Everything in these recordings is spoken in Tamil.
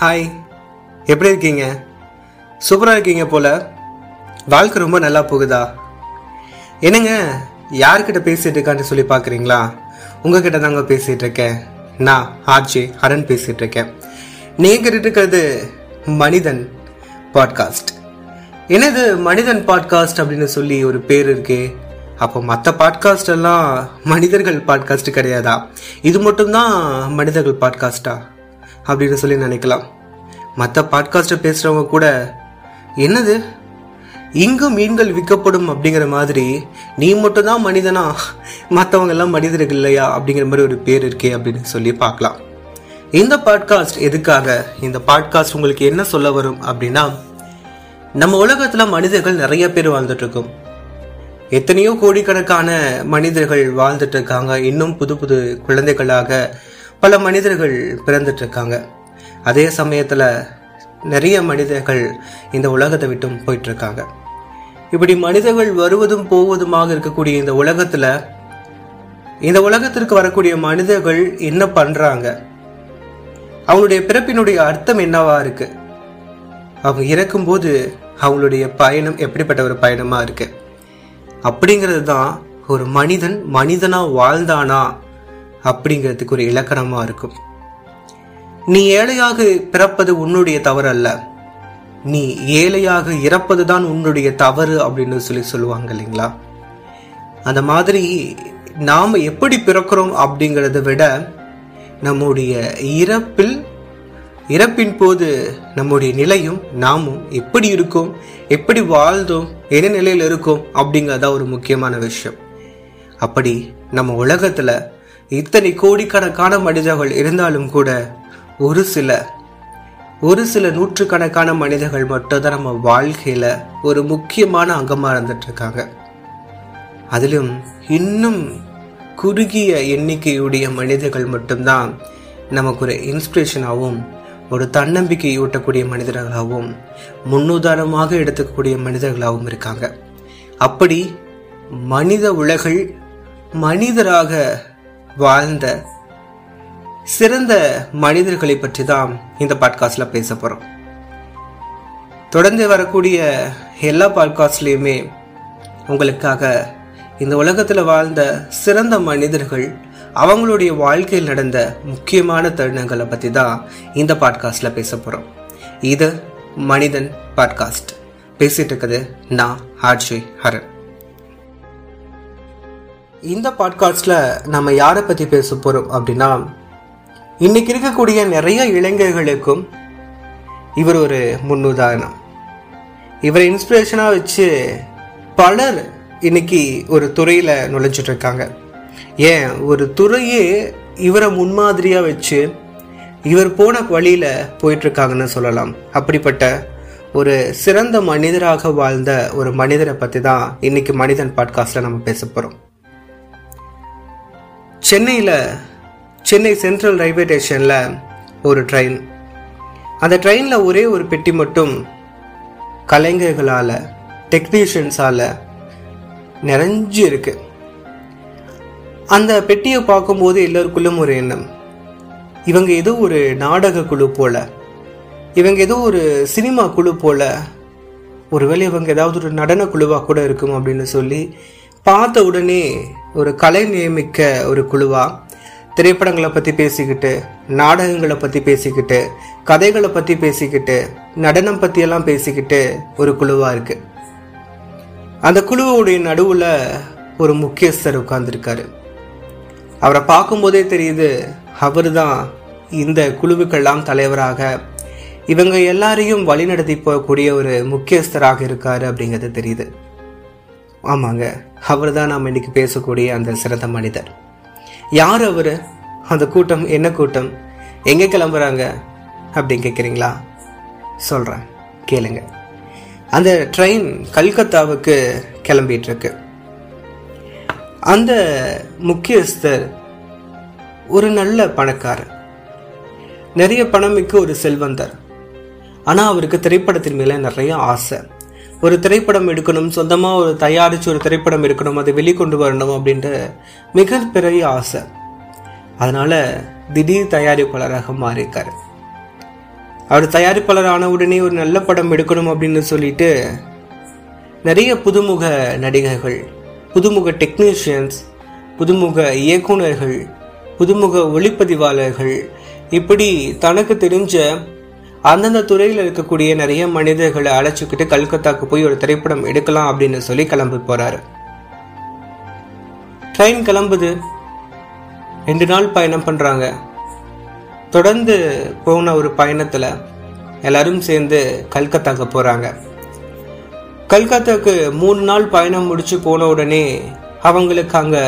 ஹாய் எப்படி இருக்கீங்க? சூப்பராக இருக்கீங்க போல. வாழ்க்கை ரொம்ப நல்லா போகுதா? என்னங்க யார்கிட்ட பேசிட்டு இருக்கான்னு சொல்லி பார்க்குறீங்களா உங்ககிட்ட தாங்க பேசிட்டு இருக்கேன். நான் ஆர்ஜே ஹரன் பேசிட்டு இருக்கேன். நீங்க இருக்கிறது மனிதன் பாட்காஸ்ட். என்னது மனிதன் பாட்காஸ்ட் அப்படின்னு சொல்லி ஒரு பேர் இருக்கே. அப்போ மற்ற பாட்காஸ்ட் எல்லாம் மனிதர்கள் பாட்காஸ்ட் கிடையாதா? இது மட்டும்தான் மனிதர்கள் பாட்காஸ்டா? அப்படின்னு சொல்லி நினைக்கலாம். மற்ற பாட்காஸ்ட்டை பேசுகிறவங்க கூட என்னது? இங்கும் மீன்கள் விற்கப்படும் அப்படிங்கிற மாதிரி நீ மட்டும்தான் மனிதனா? மற்றவங்க எல்லாம் மனிதர்கள் இல்லையா? அப்படிங்கிற மாதிரி ஒரு பேர் இருக்கே அப்படின்னு சொல்லி பார்க்கலாம். இந்த பாட்காஸ்ட் எதுக்காக? இந்த பாட்காஸ்ட் உங்களுக்கு என்ன சொல்ல வரும் அப்படின்னா நம்ம உலகத்துல மனிதர்கள் நிறைய பேர் வாழ்ந்துட்டு இருக்கோம் எத்தனையோ கோடிக்கணக்கான மனிதர்கள் வாழ்ந்துட்டு இருக்காங்க இன்னும் புது புது குழந்தைகளாக பல மனிதர்கள் பிறந்துட்டு இருக்காங்க அதே சமயத்தில் நிறைய மனிதர்கள் இந்த உலகத்தை விட்டும் போயிட்டு இருக்காங்க இப்படி மனிதர்கள் வருவதும் போவதுமாக இருக்கக்கூடிய இந்த உலகத்தில் இந்த உலகத்திற்கு வரக்கூடிய மனிதர்கள் என்ன பண்றாங்க? அவங்களுடைய பிறப்பினுடைய அர்த்தம் என்னவா இருக்கு? அவங்க இறக்கும்போது அவங்களுடைய பயணம் எப்படிப்பட்ட ஒரு பயணமா இருக்கு? அப்படிங்கிறது தான் ஒரு மனிதன் மனிதனா வாழ்ந்தானா? அப்படிங்கிறதுக்கு ஒரு இலக்கணமா இருக்கும். நீ ஏழையாக பிறப்பது உன்னுடைய தவறு அல்ல நீ ஏழையாக இறப்பதுதான் உன்னுடைய தவறு அப்படின்னு சொல்லி சொல்லுவாங்க இல்லைங்களா? அந்த மாதிரி நாம் எப்படி பிறக்கிறோம் அப்படிங்கிறத விட நம்முடைய இறப்பில் இறப்பின் போது நம்முடைய நிலையும் நாமும் எப்படி இருக்கோம் எப்படி வாழ்ந்தோம் என்ன நிலையில் இருக்கோம் அப்படிங்கிறதா ஒரு முக்கியமான விஷயம். அப்படி நம்ம உலகத்தில் இத்தனை கோடிக்கணக்கான மனிதர்கள் இருந்தாலும் கூட ஒரு சில ஒரு சில நூற்றுக்கணக்கான மனிதர்கள் மட்டும்தான் நம்ம வாழ்க்கையில ஒரு முக்கியமான அங்கமாக இருந்துட்டு இருக்காங்க அதிலும் இன்னும் குறுகிய எண்ணிக்கையுடைய மனிதர்கள் மட்டும்தான் நமக்கு ஒரு இன்ஸ்பிரேஷனாகவும் ஒரு தன்னம்பிக்கை ஊட்டக்கூடிய மனிதர்களாகவும் முன்னுதாரணமாக எடுத்துக்கக்கூடிய மனிதர்களாகவும் இருக்காங்க. அப்படி மனித உலகில் மனிதராக வாழ்ந்த சிறந்த மனிதர்களை பற்றி தான் இந்த பாட்காஸ்டில் பேச போகிறோம் தொடர்ந்து வரக்கூடிய எல்லா பாட்காஸ்ட்லேயுமே உங்களுக்காக இந்த உலகத்தில் வாழ்ந்த சிறந்த மனிதர்கள் அவங்களுடைய வாழ்க்கையில் நடந்த முக்கியமான தருணங்களை பற்றி தான் இந்த பாட்காஸ்டில் பேச போகிறோம் இது மனிதன் பாட்காஸ்ட் பேசிட்டு இருக்குது நான் ஆர்ஜே ஹரன். இந்த பாட்காஸ்டில் நம்ம யாரை பற்றி பேச போகிறோம் அப்படின்னா இன்னைக்கு இருக்கக்கூடிய நிறைய இளைஞர்களுக்கும் இவர் ஒரு முன்னுதாரணம். இவரை இன்ஸ்பிரேஷனாக வச்சு பலர் இன்னைக்கு ஒரு துறையில் நுழைஞ்சிட்டு இருக்காங்க. ஏன்? ஒரு துறையே இவரை முன்மாதிரியாக வச்சு இவர் போன வழியில் போயிட்டுருக்காங்கன்னு சொல்லலாம். அப்படிப்பட்ட ஒரு சிறந்த மனிதராக வாழ்ந்த ஒரு மனிதரை பற்றி தான் இன்னைக்கு மனிதன் பாட்காஸ்ட்டில் நம்ம பேச போகிறோம் சென்னையில் சென்னை சென்ட்ரல் ரயில்வே ஸ்டேஷனில் ஒரு ட்ரெயின் அந்த ட்ரெயினில் ஒரே ஒரு பெட்டி மட்டும் கலைஞர்களால் டெக்னீஷியன்ஸால் நிறைஞ்சு இருக்கு. அந்த பெட்டியை பார்க்கும்போது எல்லோருக்குள்ளும் ஒரு எண்ணம். இவங்க ஏதோ ஒரு நாடக குழு போல இவங்க ஏதோ ஒரு சினிமா குழு போல ஒருவேளை இவங்க ஏதாவது ஒரு நடன குழுவாக கூட இருக்கும் அப்படின்னு சொல்லி பார்த்த உடனே ஒரு கலை நியமிக்க ஒரு குழுவா? திரைப்படங்களை பற்றி பேசிக்கிட்டு நாடகங்களை பற்றி பேசிக்கிட்டு கதைகளை பற்றி பேசிக்கிட்டு நடனம் பற்றியெல்லாம் பேசிக்கிட்டு ஒரு குழுவாக இருக்கு. அந்த குழுவுடைய நடுவில் ஒரு முக்கியஸ்தர் உட்கார்ந்துருக்காரு. அவரை பார்க்கும்போதே தெரியுது அவர் தான் இந்த குழுவுக்கெல்லாம் தலைவராக இவங்க எல்லாரையும் வழிநடத்தி போகக்கூடிய ஒரு முக்கியஸ்தராக இருக்காரு அப்படிங்கிறது தெரியுது. ஆமாங்க. அவர் தான் நாம் இன்னைக்கு பேசக்கூடிய அந்த சிறந்த மனிதர். யார் அவர்? அந்த கூட்டம் என்ன கூட்டம்? எங்கே கிளம்புறாங்க? அப்படின்னு கேட்குறீங்களா? சொல்கிறேன் கேளுங்க. அந்த ட்ரெயின் கல்கத்தாவுக்கு கிளம்பிகிட்ருக்கு அந்த முக்கியஸ்தர் ஒரு நல்ல பணக்காரர். நிறைய பணம் மிக்க ஒரு செல்வந்தர். ஆனால் அவருக்கு திரைப்படத்தின் மேலே நிறைய ஆசை. ஒரு திரைப்படம் எடுக்கணும் சொந்தமாக ஒரு தயாரித்து ஒரு திரைப்படம் எடுக்கணும் அதை வெளிக்கொண்டு வரணும் அப்படின்ற மிகப்பெரிய ஆசை. அதனால் திடீர் தயாரிப்பாளராக மாறியிருக்காரு. அவர் தயாரிப்பாளர் ஆன உடனே ஒரு நல்ல படம் எடுக்கணும் அப்படின்னு சொல்லிட்டு நிறைய புதுமுக நடிகர்கள் புதுமுக டெக்னீஷியன்ஸ் புதுமுக இயக்குனர்கள் புதுமுக ஒளிப்பதிவாளர்கள் இப்படி தனக்கு தெரிஞ்ச அந்தந்த துறையில் இருக்கக்கூடிய நிறைய மனிதர்களை அழைச்சிக்கிட்டு கல்கத்தாக்கு போய் ஒரு திரைப்படம் எடுக்கலாம் அப்படின்னு சொல்லி கிளம்பி போறாரு. ட்ரெயின் கிளம்புது. ரெண்டு நாள் பயணம் பண்றாங்க. தொடர்ந்து போன ஒரு பயணத்துல எல்லாரும் சேர்ந்து கல்கத்தாக்கு போறாங்க. கல்கத்தாக்கு மூணு நாள் பயணம் முடிச்சு போன உடனே அவங்களுக்கு அங்க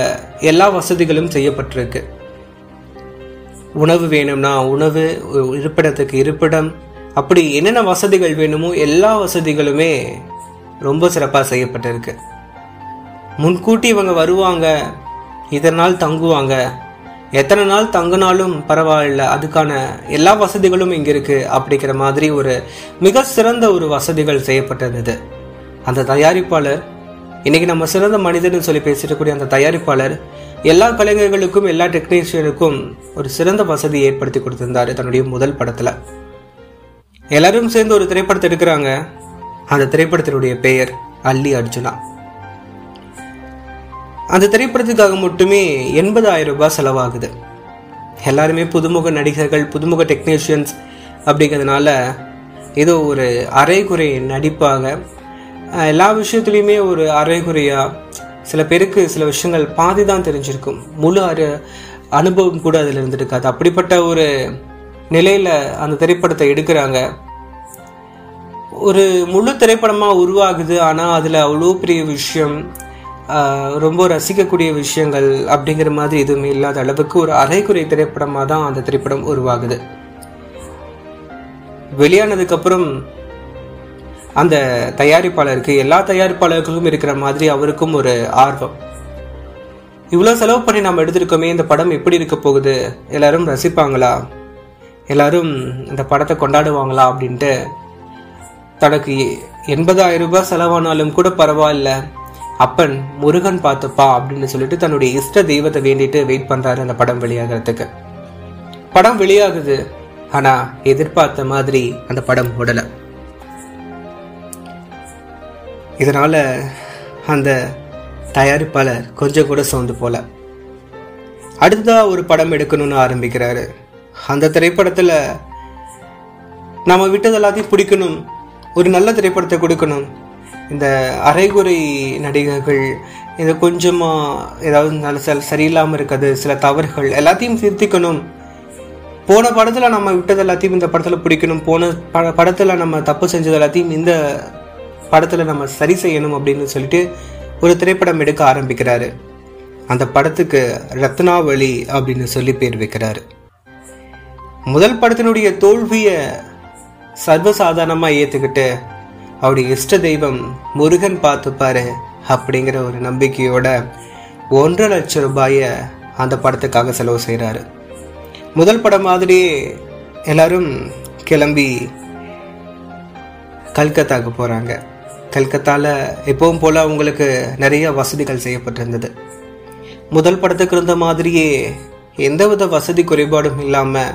எல்லா வசதிகளும் செய்யப்பட்டிருக்கு. உணவு வேணும்னா உணவு இருப்பிடத்துக்கு இருப்பிடம் அப்படி என்னென்ன வசதிகள் வேணுமோ எல்லா வசதிகளுமே ரொம்ப சிறப்பாக செய்யப்பட்டிருக்கு. முன்கூட்டி இவங்க வருவாங்க இத்தனை நாள் தங்குவாங்க. எத்தனை நாள் தங்கினாலும் பரவாயில்ல அதுக்கான எல்லா வசதிகளும் இங்கே இருக்கு அப்படிங்கிற மாதிரி ஒரு மிக சிறந்த ஒரு வசதிகள் செய்யப்பட்டிருந்தது. அந்த தயாரிப்பாளர் இன்னைக்கு நம்ம சிறந்த மனிதன் சொல்லி பேசிட்டு அந்த தயாரிப்பாளர் எல்லா கலைஞர்களுக்கும் எல்லா டெக்னீஷியனுக்கும் ஒரு சிறந்த வசதி ஏற்படுத்தி கொடுத்திருந்தாரு தன்னுடைய முதல் படத்துல. எல்லாரும் சேர்ந்து ஒரு திரைப்படத்தை எடுக்கிறாங்க. அந்த திரைப்படத்தினுடைய பெயர் அல்லி அர்ஜுனா. அந்த திரைப்படத்துக்காக மட்டுமே எண்பதாயிரம் ரூபாய் செலவாகுது. எல்லாருமே புதுமுக நடிகர்கள் புதுமுக டெக்னீஷியன்ஸ் அப்படிங்கிறதுனால ஏதோ ஒரு அரைகுறை நடிப்பாக எல்லா விஷயத்துலையுமே ஒரு அரைகுறையாக சில பேருக்கு சில விஷயங்கள் பாதி தான் தெரிஞ்சிருக்கும். முழு அரு அனுபவம் கூட அதில் இருந்திருக்காது. அப்படிப்பட்ட ஒரு நிலையில் அந்த திரைப்படத்தை எடுக்கிறாங்க. ஒரு முழு திரைப்படமாக உருவாகுது ஆனால் அதில் அவ்வளோ பெரிய விஷயம் ரொம்ப ரசிக்கக்கூடிய விஷயங்கள் அப்படிங்கிற மாதிரி எதுவுமே இல்லாத அளவுக்கு ஒரு அரைக்குறை திரைப்படமாக தான் அந்த திரைப்படம் உருவாகுது. வெளியானதுக்கப்புறம் அந்த தயாரிப்பாளருக்கு எல்லா தயாரிப்பாளர்களுக்கும் இருக்கிற மாதிரி அவருக்கும் ஒரு ஆர்வம். இவ்வளோ செலவு பண்ணி நம்ம எடுத்திருக்கோமே இந்த படம் எப்படி இருக்க போகுது எல்லாரும் ரசிப்பாங்களா? எல்லாரும் இந்த படத்தை கொண்டாடுவாங்களா அப்படின்ட்டு தனக்கு எண்பதாயிரம் ரூபாய் செலவானாலும் கூட பரவாயில்ல. அப்பன் முருகன் பார்த்துப்பா அப்படின்னு சொல்லிட்டு தன்னுடைய இஷ்ட தெய்வத்தை வேண்டிட்டு வெயிட் பண்றாரு அந்த படம் வெளியாகிறதுக்கு. படம் வெளியாகுது. ஆனா எதிர்பார்த்த மாதிரி அந்த படம் ஓடல. இதனால அந்த தயாரிப்பாளர் கொஞ்சம் கூட சோர்ந்து போல. அடுத்ததா ஒரு படம் எடுக்கணும்னு ஆரம்பிக்கிறாரு. அந்த திரைப்படத்தில் நம்ம விட்டது எல்லாத்தையும் பிடிக்கணும். ஒரு நல்ல திரைப்படத்தை கொடுக்கணும். இந்த அரைகுறை நடிகர்கள் இது கொஞ்சமாக ஏதாவது நல்ல சில சரியில்லாமல் இருக்குது சில தவறுகள் எல்லாத்தையும் திருத்திக்கணும். போன படத்தில் நம்ம விட்டது எல்லாத்தையும் இந்த படத்தில் பிடிக்கணும். போன ப- படத்தில் நம்ம தப்பு செஞ்சது எல்லாத்தையும் இந்த படத்தில் நம்ம சரி செய்யணும் அப்படின்னு சொல்லிட்டு ஒரு திரைப்படம் எடுக்க ஆரம்பிக்கிறாரு. அந்த படத்துக்கு ரத்னாவளி அப்படின்னு சொல்லி பேர் வைக்கிறாரு. முதல் படத்தினுடைய தோல்வியை சர்வசாதாரணமாக ஏற்றுக்கிட்டு அவருடைய இஷ்ட தெய்வம் முருகன் பார்த்துப்பாரு அப்படிங்கிற ஒரு நம்பிக்கையோட ஒன்றரை லட்சம் ரூபாயை அந்த படத்துக்காக செலவு செய்கிறாரு முதல் படம் மாதிரியே எல்லாரும் கிளம்பி கல்கத்தாவுக்கு போகிறாங்க கல்கத்தாவில் எப்பவும் போல் அவங்களுக்கு நிறைய வசதிகள் செய்யப்பட்டிருந்தது. முதல் படத்துக்கு இருந்த மாதிரியே எந்தவித வசதி குறைபாடும் இல்லாமல்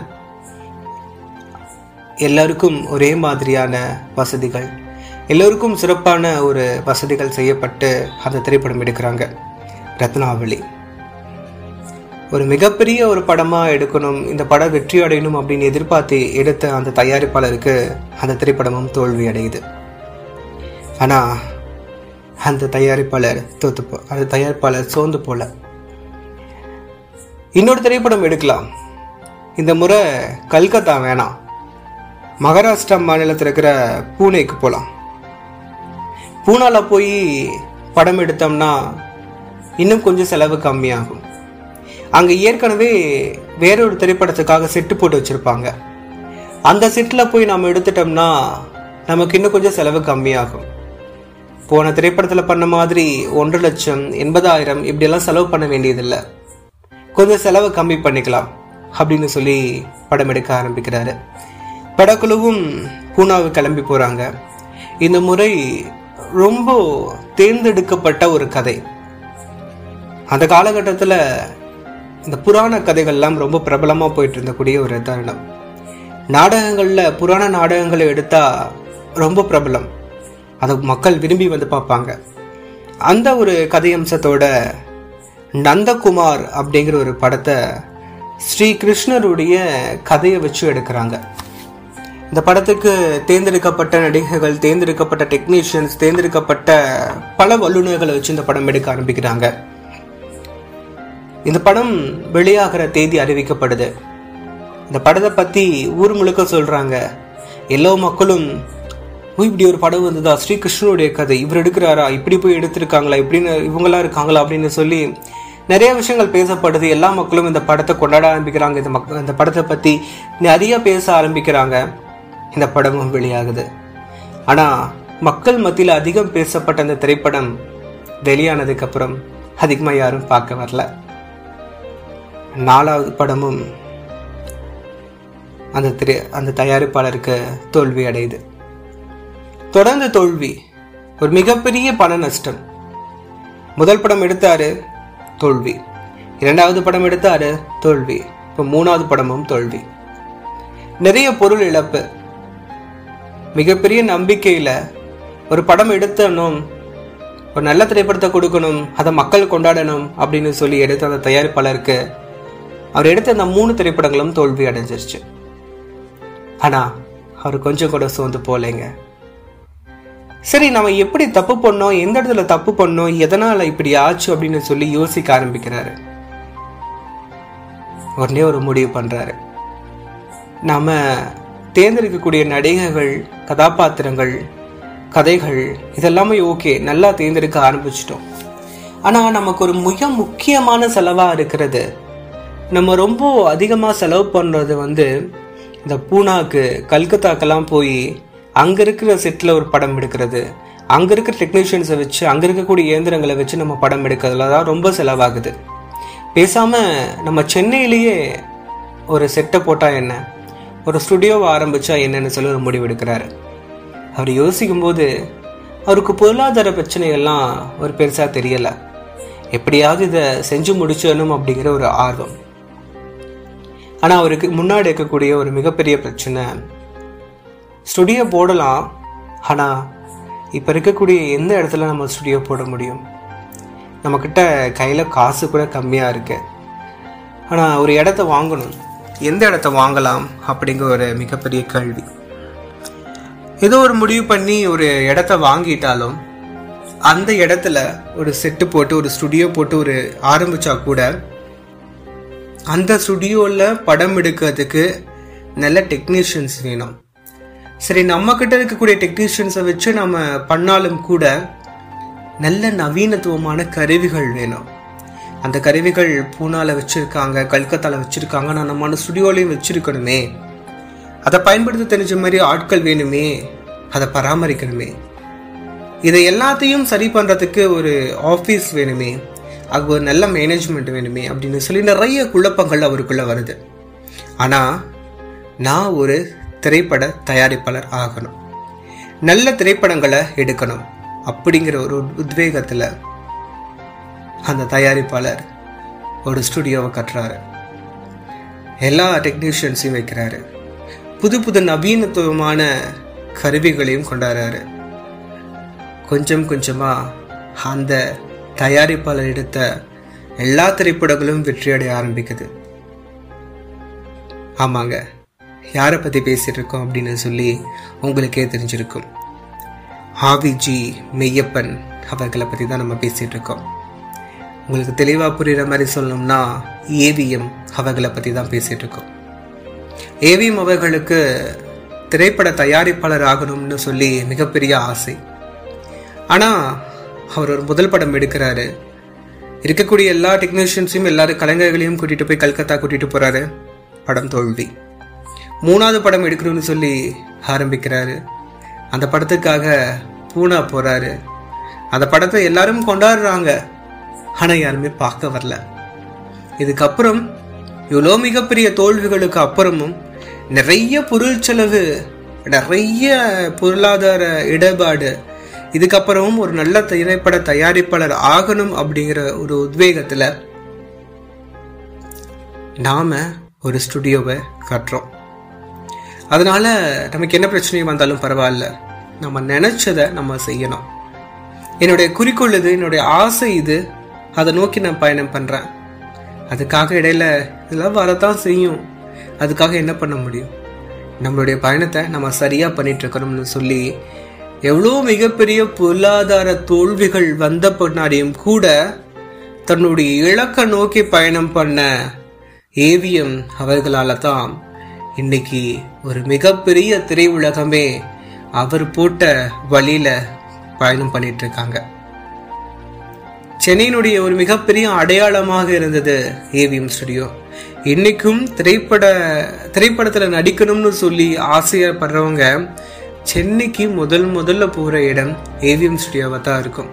எல்லோருக்கும் ஒரே மாதிரியான வசதிகள். எல்லோருக்கும் சிறப்பான ஒரு வசதிகள் செய்யப்பட்டு அந்த திரைப்படம் எடுக்கிறாங்க. ரத்னாவளி. ஒரு மிகப்பெரிய ஒரு படமாக எடுக்கணும் இந்த படம் வெற்றி அடையணும் அப்படின்னு எதிர்பார்த்து எடுத்த அந்த தயாரிப்பாளருக்கு அந்த திரைப்படமும் தோல்வி அடையுது. ஆனால் அந்த தயாரிப்பாளர் தோத்து போ அந்த தயாரிப்பாளர் சோர்ந்து போல. இன்னொரு திரைப்படம் எடுக்கலாம். இந்த முறை கல்கத்தா வேணாம். மகாராஷ்டிரா மாநிலத்தில் இருக்கிற பூனேக்கு போகலாம் பூனால போய் படம் எடுத்தோம்னா இன்னும் கொஞ்சம் செலவு கம்மியாகும். அங்கே ஏற்கனவே வேறொரு திரைப்படத்துக்காக செட்டு போட்டு வச்சுருப்பாங்க. அந்த செட்டில் போய் நம்ம எடுத்துட்டோம்னா நமக்கு இன்னும் கொஞ்சம் செலவு கம்மியாகும். போன திரைப்படத்தில் பண்ண மாதிரி ஒன்று லட்சம் எண்பதாயிரம் இப்படியெல்லாம் செலவு பண்ண வேண்டியதில்லை. கொஞ்சம் செலவு கம்மி பண்ணிக்கலாம் அப்படின்னு சொல்லி படம் எடுக்க ஆரம்பிக்கிறாரு. படக்குழுவும் பூனாவை கிளம்பி போகிறாங்க இந்த முறை ரொம்ப தேர்ந்தெடுக்கப்பட்ட ஒரு கதை. அந்த காலகட்டத்தில் இந்த புராண கதைகள்லாம் ரொம்ப பிரபலமாக போயிட்டு இருந்தக்கூடிய ஒரு தருணம். நாடகங்களில் புராண நாடகங்களை எடுத்தா ரொம்ப பிரபலம். அதை மக்கள் விரும்பி வந்து பார்ப்பாங்க. அந்த ஒரு கதையம்சத்தோட நந்தகுமார் அப்படிங்கிற ஒரு படத்தை ஸ்ரீ கிருஷ்ணருடைய கதையை வச்சு எடுக்கிறாங்க. இந்த படத்துக்கு தேர்ந்தெடுக்கப்பட்ட நடிகைகள் தேர்ந்தெடுக்கப்பட்ட டெக்னீஷியன்ஸ் தேர்ந்தெடுக்கப்பட்ட பல வல்லுநர்களை வச்சு இந்த படம் எடுக்க ஆரம்பிக்கிறாங்க. இந்த படம் வெளியாகிற தேதி அறிவிக்கப்படுது. இந்த படத்தை பற்றி ஊர் முழுக்க சொல்கிறாங்க எல்லா மக்களும் "ஓ, இப்படி ஒரு படம் வந்ததா? ஸ்ரீகிருஷ்ணனுடைய கதை. இவர் எடுக்கிறாரா? இப்படி போய் எடுத்திருக்காங்களா? இப்படின்னு இவங்களாம் இருக்காங்களா? அப்படின்னு சொல்லி நிறைய விஷயங்கள் பேசப்படுது. எல்லா மக்களும் இந்த படத்தை கொண்டாட ஆரம்பிக்கிறாங்க. இந்த மக் இந்த படத்தை பற்றி நிறைய பேச ஆரம்பிக்கிறாங்க. இந்த படமும் வெளியாகுது. ஆனால் மக்கள் மத்தியில் அதிகம் பேசப்பட்ட அந்த திரைப்படம் வெளியானதுக்கு அப்புறம் அதிகமாக யாரும் பார்க்க வரல. நாலாவது படமும் அந்த திரை அந்த தயாரிப்பாளருக்கு தோல்வி அடையுது. தொடர்ந்து தோல்வி ஒரு மிகப்பெரிய பண நஷ்டம். முதல் படம் எடுத்தாரு தோல்வி. இரண்டாவது படம் எடுத்தாரு தோல்வி. இப்போ மூணாவது படமும் தோல்வி. நிறைய பொருள் இழப்பு. மிகப்பெரிய நம்பிக்கையில் ஒரு படம் எடுத்தணும் ஒரு நல்ல திரைப்படத்தை கொடுக்கணும் அதை மக்கள் கொண்டாடணும் அப்படின்னு சொல்லி எடுத்த அந்த தயாரிப்பாளருக்கு அவர் எடுத்த அந்த மூணு திரைப்படங்களும் தோல்வி அடைஞ்சிருச்சு. ஆனால் அவர் கொஞ்சம் கூட சோர்ந்து போகலைங்க. சரி நம்ம எப்படி தப்பு பண்ணோம் எந்த இடத்துல தப்பு பண்ணோம் எதனால் இப்படி ஆச்சு அப்படின்னு சொல்லி யோசிக்க ஆரம்பிக்கிறாரு. உடனே ஒரு முடிவு பண்ணுறாரு நாம் தேர்ந்தெடுக்கக்கூடிய நடிகைகள் கதாபாத்திரங்கள் கதைகள் இதெல்லாமே ஓகே நல்லா தேர்ந்தெடுக்க ஆரம்பிச்சிட்டோம். ஆனால் நமக்கு ஒரு மிக முக்கியமான செலவாக இருக்கிறது. நம்ம ரொம்ப அதிகமாக செலவு பண்ணுறது வந்து இந்த பூனாக்கு கல்கத்தாக்கெல்லாம் போய் அங்கே இருக்கிற செட்டில் ஒரு படம் எடுக்கிறது. அங்கே இருக்கிற டெக்னீஷியன்ஸை வச்சு அங்கே இருக்கக்கூடிய இயந்திரங்களை வச்சு நம்ம படம் எடுக்கிறதுல தான் ரொம்ப செலவாகுது. பேசாமல் நம்ம சென்னையிலேயே ஒரு செட்டை போட்டால் என்ன? ஒரு ஸ்டுடியோவை ஆரம்பிச்சா என்னென்னு சொல்லி ஒரு முடிவு எடுக்கிறாரு. அவர் யோசிக்கும் போது அவருக்கு பொருளாதார பிரச்சனைகள்லாம் ஒரு பெருசாக தெரியலை. எப்படியாவது இதை செஞ்சு முடிச்சிடணும் அப்படிங்கிற ஒரு ஆர்வம். ஆனால் அவருக்கு முன்னாடி இருக்கக்கூடிய ஒரு மிகப்பெரிய பிரச்சனை ஸ்டுடியோ போடலாம். ஆனால் இப்போ இருக்கக்கூடிய எந்த இடத்துல நம்ம ஸ்டுடியோ போட முடியும்? நம்மக்கிட்ட கையில் காசு கூட கம்மியாக இருக்கு. ஆனால் ஒரு இடத்த வாங்கணும். எந்த இடத்த வாங்கலாம் அப்படிங்கிற ஒரு மிகப்பெரிய கேள்வி. ஏதோ ஒரு முடிவு பண்ணி ஒரு இடத்த வாங்கிட்டாலும் அந்த இடத்துல ஒரு செட்டு போட்டு ஒரு ஸ்டுடியோ போட்டு ஒரு ஆரம்பிச்சா கூட அந்த ஸ்டுடியோவில் படம் எடுக்கிறதுக்கு நல்ல டெக்னீஷியன்ஸ் வேணும். சரி நம்ம கிட்ட இருக்கக்கூடிய டெக்னீஷியன்ஸை வச்சு நம்ம பண்ணாலும் கூட நல்ல நவீனத்துவமான கருவிகள் வேணும். அந்த கருவிகள் பூனால வச்சிருக்காங்க கல்கத்தால வச்சிருக்காங்க. நான் நம்ம ஸ்டுடியோலையும் வச்சிருக்கணுமே. அதை பயன்படுத்த தெரிஞ்ச மாதிரி ஆட்கள் வேணுமே. அதை பராமரிக்கணுமே. இதை எல்லாத்தையும் சரி பண்றதுக்கு ஒரு ஆஃபீஸ் வேணுமே. அது ஒரு நல்ல மேனேஜ்மெண்ட் வேணுமே அப்படின்னு சொல்லி நிறைய குழப்பங்கள் அவருக்குள்ள வருது. ஆனா நான் ஒரு திரைப்பட தயாரிப்பாளர் ஆகணும். நல்ல திரைப்படங்களை எடுக்கணும். அப்படிங்கிற ஒரு உத்வேகத்துல அந்த தயாரிப்பாளர் ஒரு ஸ்டுடியோவை கட்டுறாரு. எல்லா டெக்னீஷியன்ஸையும் வைக்கிறாரு. புது புது நவீனத்துவமான கருவிகளையும் கொண்டாடுறாரு. கொஞ்சம் கொஞ்சமாக அந்த தயாரிப்பாளர் எடுத்த எல்லா திரைப்படங்களும் வெற்றியடைய ஆரம்பிக்குது. ஆமாங்க. யாரை பற்றி பேசிகிட்டு இருக்கோம் அப்படின்னு சொல்லி உங்களுக்கே தெரிஞ்சிருக்கும். ஆவிஜி மெய்யப்பன் அவர்களை பற்றி தான் நம்ம பேசிகிட்டு இருக்கோம். உங்களுக்கு தெளிவாக புரிகிற மாதிரி சொல்லணும்னா ஏவிஎம் அவர்களை பற்றி தான் பேசிகிட்டு இருக்கோம். ஏவிஎம் அவர்களுக்கு திரைப்பட தயாரிப்பாளர் ஆகணும்னு சொல்லி மிகப்பெரிய ஆசை. ஆனால் அவர் ஒரு முதல் படம் எடுக்கிறாரு. இருக்கக்கூடிய எல்லா டெக்னீஷியன்ஸையும் எல்லாரும் கலைஞர்களையும் கூட்டிகிட்டு போய் கல்கத்தா கூட்டிகிட்டு போகிறாரு படம் தோல்வி. மூணாவது படம் எடுக்கணும்னு சொல்லி ஆரம்பிக்கிறாரு. அந்த படத்துக்காக பூனா போகிறாரு அந்த படத்தை எல்லாரும் கொண்டாடுறாங்க. ஆனா யாருமே பார்க்க வரல. இதுக்கப்புறம் இவ்வளோ மிகப்பெரிய தோல்விகளுக்கு அப்புறமும் நிறைய பொருள் செலவு நிறைய பொருளாதார இடர்பாடு இதுக்கப்புறமும் ஒரு நல்ல திரைப்பட தயாரிப்பாளர் ஆகணும் அப்படிங்கிற ஒரு உத்வேகத்தில் நாம ஒரு ஸ்டுடியோவை கட்டுறோம். அதனால நமக்கு என்ன பிரச்சனையும் வந்தாலும் பரவாயில்ல. நம்ம நினைச்சதை நம்ம செய்யணும். என்னுடைய குறிக்கோள் இது என்னுடைய ஆசை இது அதை நோக்கி நான் பயணம் பண்ணுறேன் அதுக்காக இடையில இதெல்லாம் வரதான் செய்யும். அதுக்காக என்ன பண்ண முடியும்? நம்மளுடைய பயணத்தை நம்ம சரியாக பண்ணிட்டு இருக்கணும்னு சொல்லி எவ்வளோ மிகப்பெரிய பொருளாதார தோல்விகள் வந்த பின்னாடியும் கூட தன்னுடைய இலக்கை நோக்கி பயணம் பண்ண ஏவிஎம் அவர்களால் தான் இன்னைக்கு ஒரு மிகப்பெரிய திரையுலகமே அவர் போட்ட வழியில பயணம் பண்ணிட்டு இருக்காங்க. சென்னையினுடைய ஒரு மிகப்பெரிய அடையாளமாக இருந்தது ஏவிஎம் ஸ்டுடியோ இன்னைக்கும் திரைப்பட திரைப்படத்தில் நடிக்கணும்னு சொல்லி ஆசையப்படுறவங்க சென்னைக்கு முதல் முதல்ல போகிற இடம் ஏவிஎம் ஸ்டுடியோவாக தான் இருக்கும்.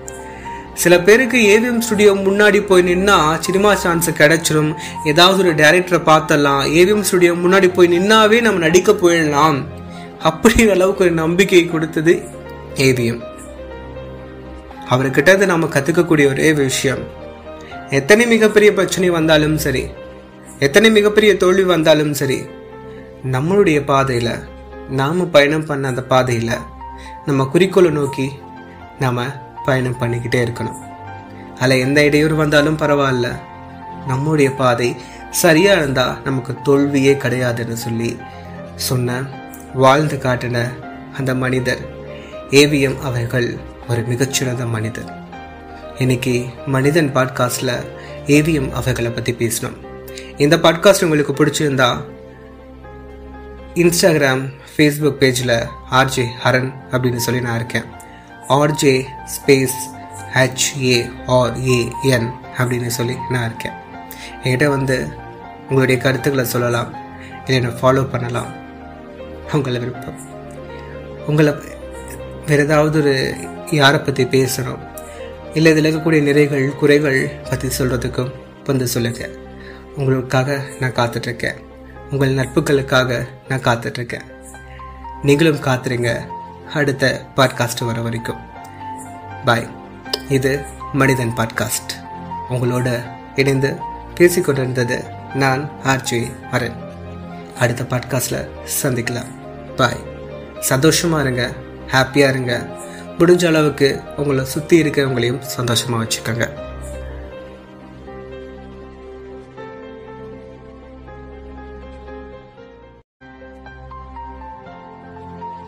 சில பேருக்கு ஏவிஎம் ஸ்டுடியோ முன்னாடி போய் நின்னா சினிமா சான்ஸ் கிடைச்சிரும். ஏதாவது ஒரு டைரக்டரை பார்த்தலாம் ஏவிஎம் ஸ்டுடியோ முன்னாடி போய் நின்னாவே நம்ம நடிக்க போயிடலாம். அப்படிங்கிற அளவுக்கு ஒரு நம்பிக்கை கொடுத்தது ஏவிஎம் அவர்கிட்ட இருந்து நம்ம கற்றுக்கக்கூடிய ஒரே விஷயம். எத்தனை மிகப்பெரிய பிரச்சனை வந்தாலும் சரி எத்தனை மிகப்பெரிய தோல்வி வந்தாலும் சரி நம்மளுடைய பாதையில் நாம பயணம் பண்ண அந்த பாதையில் நம்ம குறிக்கோளை நோக்கி நாம் பயணம் பண்ணிக்கிட்டே இருக்கணும். அதில் எந்த இடையூறு வந்தாலும் பரவாயில்ல. நம்முடைய பாதை சரியாக இருந்தால் நமக்கு தோல்வியே கிடையாதுன்னு சொல்லி சொன்ன வாழ்ந்து காட்டின அந்த மனிதர் ஏவிஎம் அவர்கள். ஒரு மிகச்சிறந்த மனிதர். இன்னைக்கு மனிதன் பாட்காஸ்டில் ஏவிஎம் அவர்களை பற்றி பேசணும். இந்த பாட்காஸ்ட் உங்களுக்கு பிடிச்சிருந்தா இன்ஸ்டாகிராம் ஃபேஸ்புக் பேஜில் ஆர்ஜே ஹரன் அப்படின்னு சொல்லி நான் இருக்கேன். ஆர்ஜே ஸ்பேஸ் ஹெச்ஏஆர்ஏஎன் அப்படின்னு சொல்லி நான் இருக்கேன். என்கிட்ட வந்து உங்களுடைய கருத்துக்களை சொல்லலாம். இல்லை என்னை ஃபாலோ பண்ணலாம். உங்களை விருப்பம். உங்களை வேறு ஏதாவது ஒரு யாரை பற்றி பேசுகிறோம் இல்லை இதில் இருக்கக்கூடிய நிறைகள் குறைகள் பற்றி சொல்கிறதுக்கும் வந்து சொல்லுங்கள் உங்களுக்காக நான் காத்துட்ருக்கேன். உங்கள் நட்புகளுக்காக நான் காத்துட்ருக்கேன். நீங்களும் காத்துருங்க. அடுத்த பாட்காஸ்ட் வர வரைக்கும். பாய் இது மனிதன் பாட்காஸ்ட் உங்களோட இணைந்து பேசிக்கொண்டிருந்தது நான் ஆர்ஜி அரண். அடுத்த பாட்காஸ்டில் சந்திக்கலாம். பாய் சந்தோஷமாக இருங்க. ஹாப்பியாக இருங்க. முடிஞ்ச அளவுக்கு உங்களை சுற்றி இருக்கிறவங்களையும் சந்தோஷமாக வச்சுக்கோங்க.